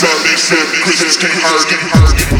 Sunday, said Christians can't argue.